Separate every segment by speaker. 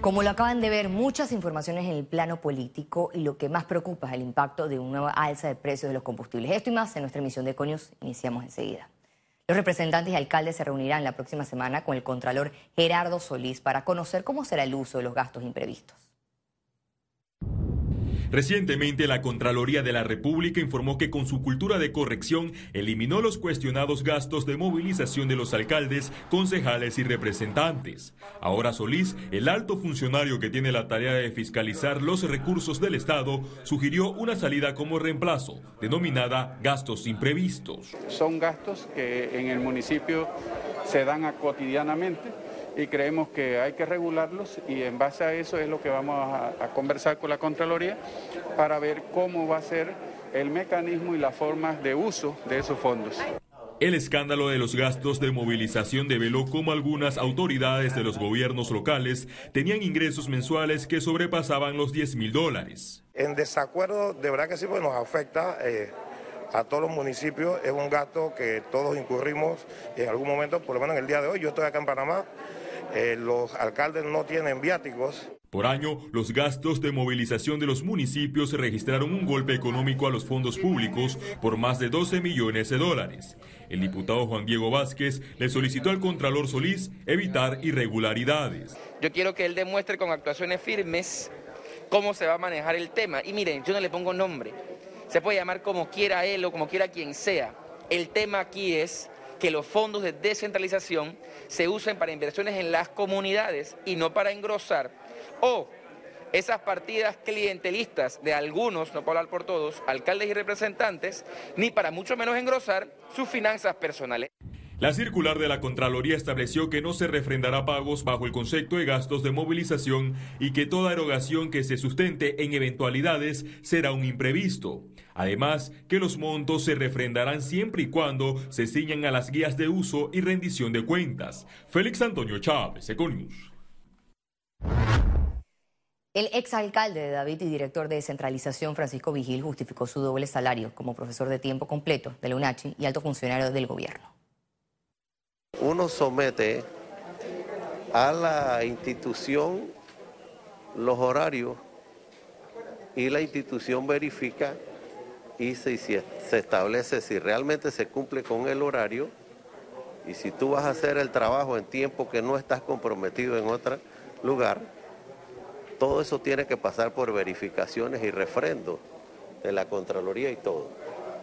Speaker 1: Como lo acaban de ver, muchas informaciones en el plano político y lo que más preocupa es el impacto de una nueva alza de precios de los combustibles. Esto y más en nuestra emisión de Econius iniciamos enseguida. Los representantes y alcaldes se reunirán la próxima semana con el contralor Gerardo Solís para conocer cómo será el uso de los gastos imprevistos.
Speaker 2: Recientemente, la Contraloría de la República informó que con su cultura de corrección eliminó los cuestionados gastos de movilización de los alcaldes, concejales y representantes. Ahora Solís, el alto funcionario que tiene la tarea de fiscalizar los recursos del Estado, sugirió una salida como reemplazo, denominada gastos imprevistos.
Speaker 3: Son gastos que en el municipio se dan a cotidianamente y creemos que hay que regularlos y en base a eso es lo que vamos a, conversar con la Contraloría para ver cómo va a ser el mecanismo y las formas de uso de esos fondos.
Speaker 2: El escándalo de los gastos de movilización develó cómo algunas autoridades de los gobiernos locales tenían ingresos mensuales que sobrepasaban los 10 mil dólares.
Speaker 4: En desacuerdo, de verdad que sí, pues nos afecta eh, a todos los municipios. Es un gasto que todos incurrimos en algún momento, por lo menos en el día de hoy. Yo estoy acá en Panamá eh, los alcaldes no tienen viáticos.
Speaker 2: Por año, los gastos de movilización de los municipios registraron un golpe económico a los fondos públicos por más de 12 millones de dólares. El diputado Juan Diego Vázquez le solicitó al Contralor Solís evitar irregularidades.
Speaker 5: Yo quiero que él demuestre con actuaciones firmes cómo se va a manejar el tema. Y miren, yo no le pongo nombre. Se puede llamar como quiera él o como quiera quien sea. El tema aquí es que los fondos de descentralización se usen para inversiones en las comunidades y no para engrosar o esas partidas clientelistas de algunos, no puedo hablar por todos, alcaldes y representantes, ni para mucho menos engrosar sus finanzas personales.
Speaker 2: La circular de la Contraloría estableció que no se refrendará pagos bajo el concepto de gastos de movilización y que toda erogación que se sustente en eventualidades será un imprevisto. Además, que los montos se refrendarán siempre y cuando se ciñan a las guías de uso y rendición de cuentas. Félix Antonio Chávez, Econius.
Speaker 1: El exalcalde de David y director de descentralización Francisco Vigil justificó su doble salario como profesor de tiempo completo de la UNACHI y alto funcionario del gobierno
Speaker 6: uno somete a la institución los horarios y la institución verifica y se, se, establece si realmente se cumple con el horario y si tú vas a hacer el trabajo en tiempo que no estás comprometido en otro lugar, todo eso tiene que pasar por verificaciones y refrendos de la Contraloría y todo.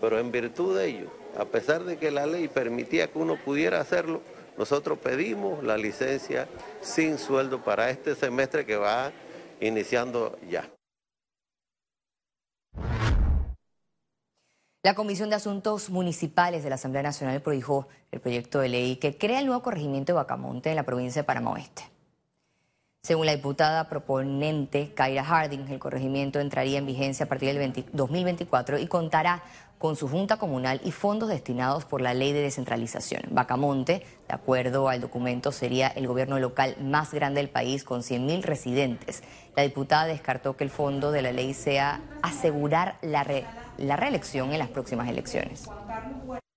Speaker 6: Pero en virtud de ello, a pesar de que la ley permitía que uno pudiera hacerlo, nosotros pedimos la licencia sin sueldo para este semestre que va iniciando ya.
Speaker 1: La Comisión de Asuntos Municipales de la Asamblea Nacional prohijó el proyecto de ley que crea el nuevo corregimiento de Bacamonte en la provincia de Panamá Oeste. Según la diputada proponente Kaira Harding, el corregimiento entraría en vigencia a partir del 2024 y contará con su junta comunal y fondos destinados por la ley de descentralización. Bacamonte, de acuerdo al documento, sería el gobierno local más grande del país con 100.000 residentes. La diputada descartó que el fondo de la ley sea asegurar la, la reelección en las próximas elecciones.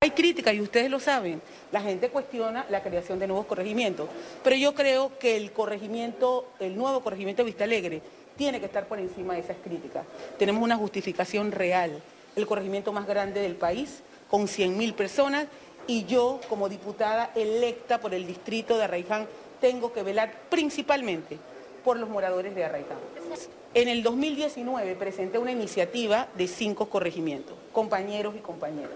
Speaker 7: Hay crítica y ustedes lo saben, la gente cuestiona la creación de nuevos corregimientos, pero yo creo que el corregimiento, el nuevo corregimiento de Vista Alegre tiene que estar por encima de esas críticas. Tenemos una justificación real el corregimiento más grande del país, con 100.000 personas, y yo, como diputada electa por el distrito de Arraiján, tengo que velar principalmente por los moradores de Arraiján. En el 2019 presenté una iniciativa de cinco corregimientos, compañeros y compañeras.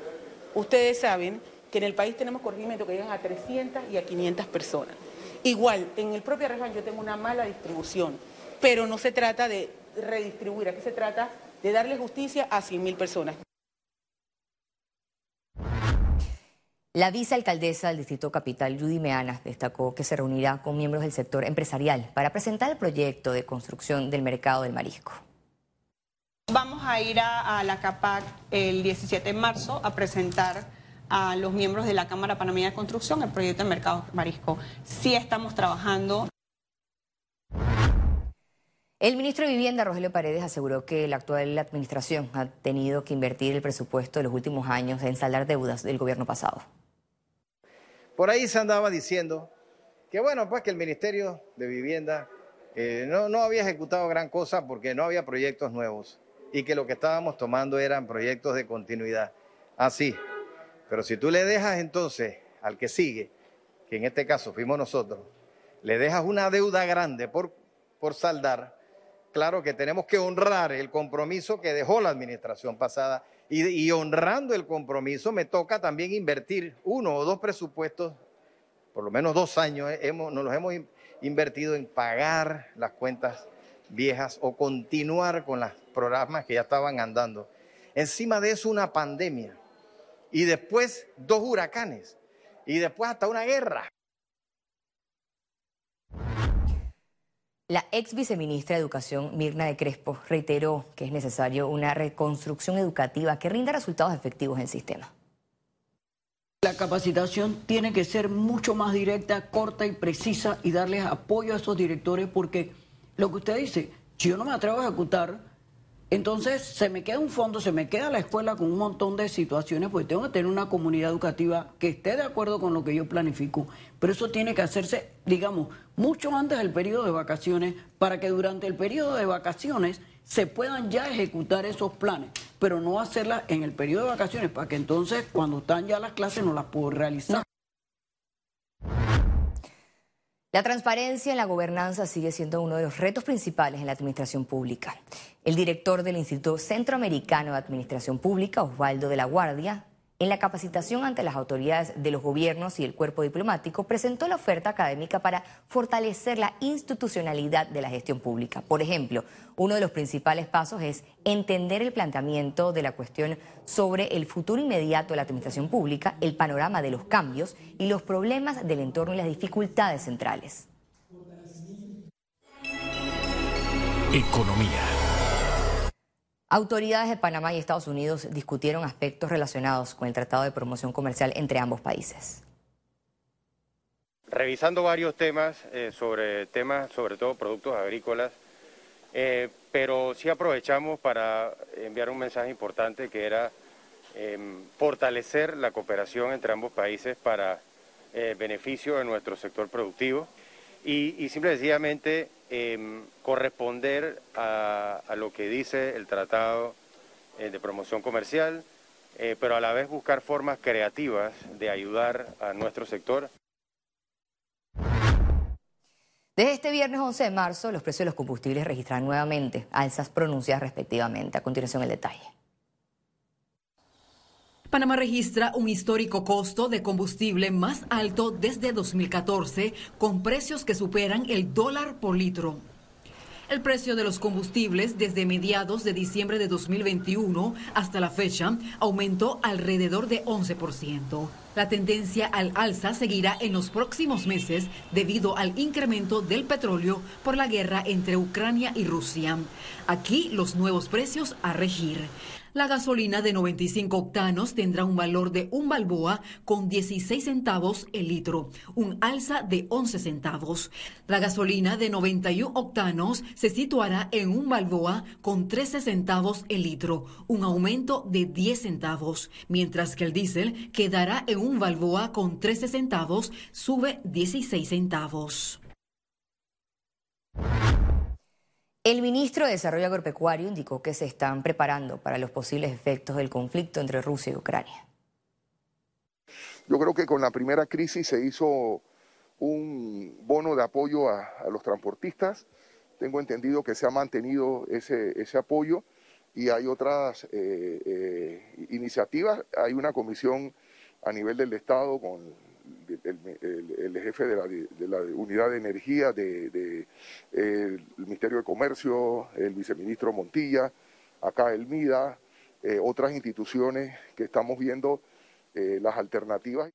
Speaker 7: Ustedes saben que en el país tenemos corregimientos que llegan a 300 y a 500 personas. Igual, en el propio Arraiján yo tengo una mala distribución, pero no se trata de redistribuir, aquí se trata de darle justicia a 100.000 personas.
Speaker 1: La vicealcaldesa del Distrito Capital, Judy Meana, destacó que se reunirá con miembros del sector empresarial para presentar el proyecto de construcción del mercado del marisco.
Speaker 8: Vamos a ir a, la CAPAC el 17 de marzo a presentar a los miembros de la Cámara Panameña de Construcción el proyecto del mercado marisco. Sí estamos trabajando.
Speaker 1: El ministro de Vivienda, Rogelio Paredes, aseguró que la actual administración ha tenido que invertir el presupuesto de los últimos años en saldar deudas del gobierno pasado.
Speaker 9: Por ahí se andaba diciendo que bueno, pues que el Ministerio de Vivienda eh, no, no había ejecutado gran cosa porque no había proyectos nuevos y que lo que estábamos tomando eran proyectos de continuidad. Así. Pero si tú le dejas entonces al que sigue, que en este caso fuimos nosotros, le dejas una deuda grande por, por saldar, claro que tenemos que honrar el compromiso que dejó la administración pasada y, honrando el compromiso me toca también invertir uno o dos presupuestos, por lo menos dos años hemos, nos los hemos invertido en pagar las cuentas viejas o continuar con los programas que ya estaban andando. Encima de eso una pandemia y después dos huracanes y después hasta una guerra.
Speaker 1: La ex viceministra de Educación, Mirna de Crespo, reiteró que es necesario una reconstrucción educativa que rinda resultados efectivos en el sistema.
Speaker 10: La capacitación tiene que ser mucho más directa, corta y precisa y darles apoyo a esos directores porque lo que usted dice, si yo no me atrevo a ejecutar, entonces se me queda un fondo, se me queda la escuela con un montón de situaciones, pues tengo que tener una comunidad educativa que esté de acuerdo con lo que yo planifico. Pero eso tiene que hacerse, digamos, mucho antes del periodo de vacaciones, para que durante el periodo de vacaciones se puedan ya ejecutar esos planes, pero no hacerlas en el periodo de vacaciones, para que entonces cuando están ya las clases no las puedo realizar.
Speaker 1: La transparencia en la gobernanza sigue siendo uno de los retos principales en la administración pública. El director del Instituto Centroamericano de Administración Pública, Osvaldo de la Guardia, en la capacitación ante las autoridades de los gobiernos y el cuerpo diplomático, presentó la oferta académica para fortalecer la institucionalidad de la gestión pública. Por ejemplo, uno de los principales pasos es entender el planteamiento de la cuestión sobre el futuro inmediato de la administración pública, el panorama de los cambios y los problemas del entorno y las dificultades centrales.
Speaker 11: Economía.
Speaker 1: Autoridades de Panamá y Estados Unidos discutieron aspectos relacionados con el Tratado de Promoción Comercial entre ambos países.
Speaker 12: Revisando varios temas, eh, sobre temas, sobre todo productos agrícolas, eh, pero sí aprovechamos para enviar un mensaje importante que era em, fortalecer la cooperación entre ambos países para eh, beneficio de nuestro sector productivo y, y simple Em, corresponder a, lo que dice el Tratado eh, de Promoción Comercial, eh, pero a la vez buscar formas creativas de ayudar a nuestro sector.
Speaker 1: Desde este viernes 11 de marzo, los precios de los combustibles registran nuevamente alzas pronunciadas respectivamente. A continuación, el detalle.
Speaker 13: Panamá registra un histórico costo de combustible más alto desde 2014, con precios que superan el dólar por litro. El precio de los combustibles desde mediados de diciembre de 2021 hasta la fecha aumentó alrededor de 11%. La tendencia al alza seguirá en los próximos meses debido al incremento del petróleo por la guerra entre Ucrania y Rusia. Aquí los nuevos precios a regir. La gasolina de 95 octanos tendrá un valor de un balboa con 16 centavos el litro, un alza de 11 centavos. La gasolina de 91 octanos se situará en un balboa con 13 centavos el litro, un aumento de 10 centavos, mientras que el diésel quedará en un balboa con 13 centavos, sube 16 centavos.
Speaker 1: El ministro de Desarrollo Agropecuario indicó que se están preparando para los posibles efectos del conflicto entre Rusia y Ucrania.
Speaker 14: Yo creo que con la primera crisis se hizo un bono de apoyo a, los transportistas. Tengo entendido que se ha mantenido ese, apoyo y hay otras eh, eh, iniciativas. Hay una comisión a nivel del Estado con el, jefe de la, unidad de energía del Ministerio de Comercio, el viceministro Montilla, acá el MIDA, eh, otras instituciones que estamos viendo eh, las alternativas.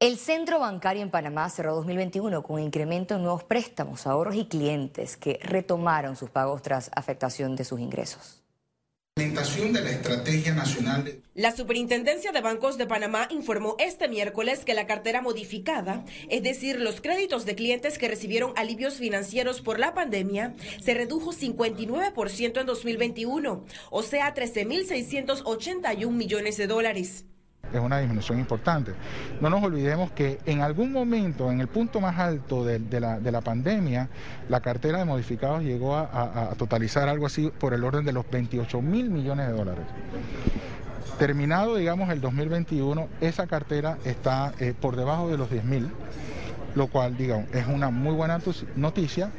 Speaker 1: El centro bancario en Panamá cerró 2021 con incremento en nuevos préstamos, ahorros y clientes que retomaron sus pagos tras afectación de sus ingresos
Speaker 15: La Superintendencia de Bancos de Panamá informó este miércoles que la cartera modificada, es decir, los créditos de clientes que recibieron alivios financieros por la pandemia, se redujo 59% en 2021, o sea, 13.681 millones de dólares.
Speaker 11: Es una disminución importante. No nos olvidemos que en algún momento, en el punto más alto de, la, pandemia, la cartera de modificados llegó a, totalizar algo así por el orden de los 28 mil millones de dólares. Terminado, digamos, el 2021, esa cartera está eh, por debajo de los 10 mil, lo cual, digamos, es una muy buena noticia,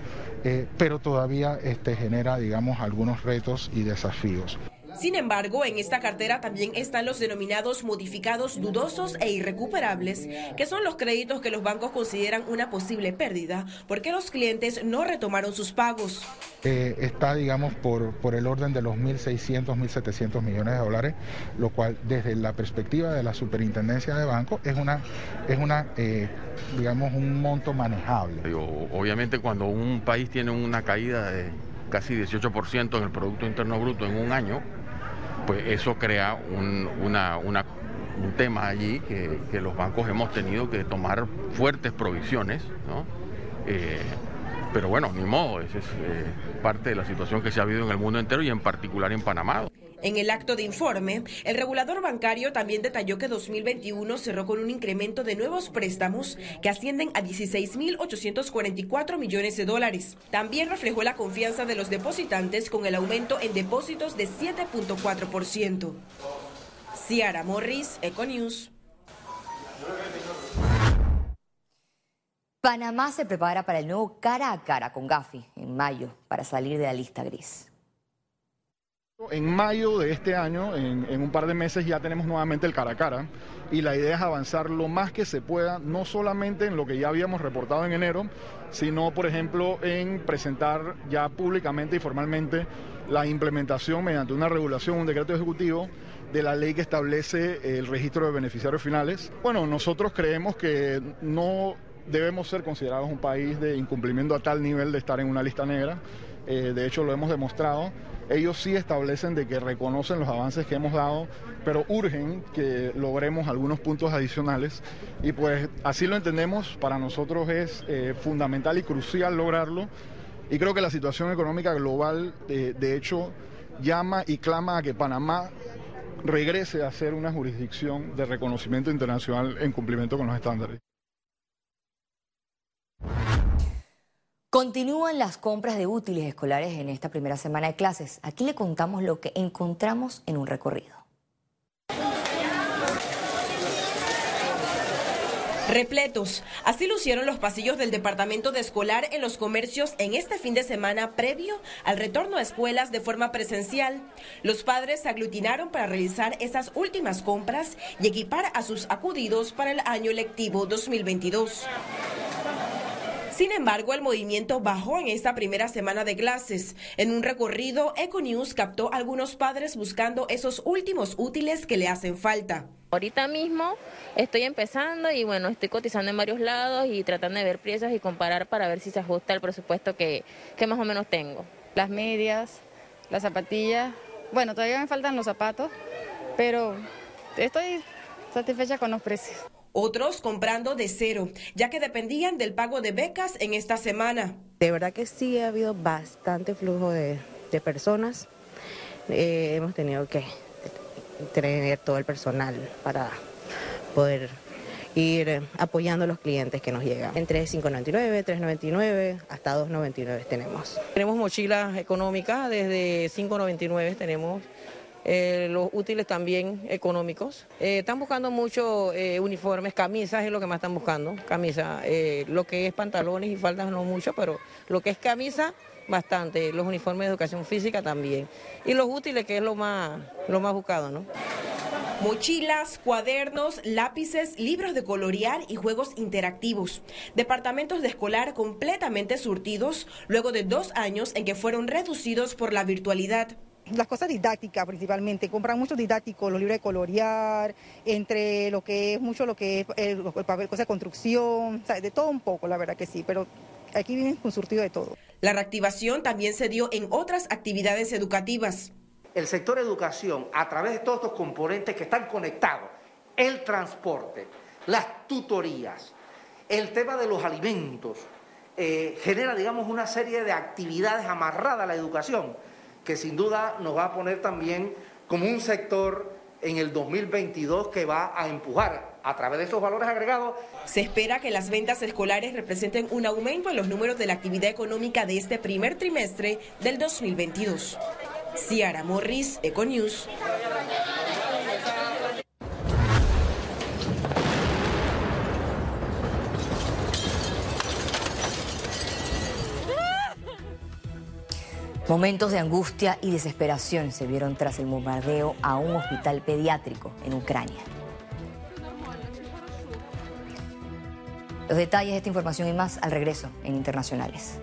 Speaker 11: eh, pero todavía este, genera, digamos, algunos retos y desafíos.
Speaker 15: Sin embargo, en esta cartera también están los denominados modificados dudosos e irrecuperables, que son los créditos que los bancos consideran una posible pérdida porque los clientes no retomaron sus pagos.
Speaker 11: Eh, está, digamos, por, por el orden de los 1.600, 1.700 millones de dólares, lo cual desde la perspectiva de la superintendencia de bancos es una, es una eh, digamos, un monto manejable.
Speaker 16: Obviamente cuando un país tiene una caída de casi 18% en el Producto Interno Bruto en un año, pues eso crea un, tema allí que, los bancos hemos tenido que tomar fuertes provisiones, ¿no? Eh, pero bueno, ni modo, esa es eh, parte de la situación que se ha habido en el mundo entero y en particular en Panamá.
Speaker 15: En el acto de informe, el regulador bancario también detalló que 2021 cerró con un incremento de nuevos préstamos que ascienden a 16.844 millones de dólares. También reflejó la confianza de los depositantes con el aumento en depósitos de 7.4%. Ciara Morris, Econews.
Speaker 1: Panamá se prepara para el nuevo cara a cara con Gafi en mayo para salir de la lista gris.
Speaker 17: En mayo de este año, en, un par de meses, ya tenemos nuevamente el cara a cara y la idea es avanzar lo más que se pueda, no solamente en lo que ya habíamos reportado en enero, sino, por ejemplo, en presentar ya públicamente y formalmente la implementación mediante una regulación, un decreto ejecutivo de la ley que establece el registro de beneficiarios finales. Bueno, nosotros creemos que no debemos ser considerados un país de incumplimiento a tal nivel de estar en una lista negra. Eh, de hecho, lo hemos demostrado ellos sí establecen de que reconocen los avances que hemos dado, pero urgen que logremos algunos puntos adicionales. Y pues así lo entendemos, para nosotros es eh, fundamental y crucial lograrlo. Y creo que la situación económica global de hecho llama y clama a que Panamá regrese a ser una jurisdicción de reconocimiento internacional en cumplimiento con los estándares.
Speaker 1: Continúan las compras de útiles escolares en esta primera semana de clases. Aquí le contamos lo que encontramos en un recorrido.
Speaker 15: Repletos. Así lucieron los pasillos del departamento de escolar en los comercios en este fin de semana previo al retorno a escuelas de forma presencial. Los padres se aglutinaron para realizar esas últimas compras y equipar a sus acudidos para el año lectivo 2022. Sin embargo, el movimiento bajó en esta primera semana de clases. En un recorrido, Econews captó a algunos padres buscando esos últimos útiles que le hacen falta.
Speaker 18: Ahorita mismo estoy empezando y bueno, estoy cotizando en varios lados y tratando de ver precios y comparar para ver si se ajusta el presupuesto que, que más o menos tengo.
Speaker 19: Las medias, las zapatillas, bueno, todavía me faltan los zapatos, pero estoy satisfecha con los precios
Speaker 15: otros comprando de cero, ya que dependían del pago de becas en esta semana.
Speaker 20: De verdad que sí ha habido bastante flujo de, personas. Eh, hemos tenido que tener todo el personal para poder ir apoyando a los clientes que nos llegan. Entre 5.99, 3.99 hasta 2.99 tenemos.
Speaker 21: Tenemos mochilas económicas, desde 5.99 tenemos eh, los útiles también económicos. Eh, están buscando mucho eh, uniformes, camisas es lo que más están buscando, camisa, lo que es pantalones y faldas no mucho, pero lo que es camisa bastante, los uniformes de educación física también. Y los útiles que es lo más, lo más buscado, ¿no?
Speaker 15: Mochilas, cuadernos, lápices, libros de colorear y juegos interactivos. Departamentos de escolar completamente surtidos luego de dos años en que fueron reducidos por la virtualidad
Speaker 22: las cosas didácticas principalmente, compran mucho didácticos, los libros de colorear, entre lo que es mucho lo que es el, papel, cosas de construcción, de todo un poco, la verdad que sí, pero aquí vienen con surtido de todo.
Speaker 15: La reactivación también se dio en otras actividades educativas.
Speaker 23: El sector educación, a través de todos estos componentes que están conectados, el transporte, las tutorías, el tema de los alimentos, eh, genera, digamos, una serie de actividades amarradas a la educación que sin duda nos va a poner también como un sector en el 2022 que va a empujar a través de esos valores agregados.
Speaker 15: Se espera que las ventas escolares representen un aumento en los números de la actividad económica de este primer trimestre del 2022. Ciara Morris, Econews.
Speaker 1: Momentos de angustia y desesperación se vieron tras el bombardeo a un hospital pediátrico en Ucrania. Los detalles de esta información y más al regreso en Internacionales.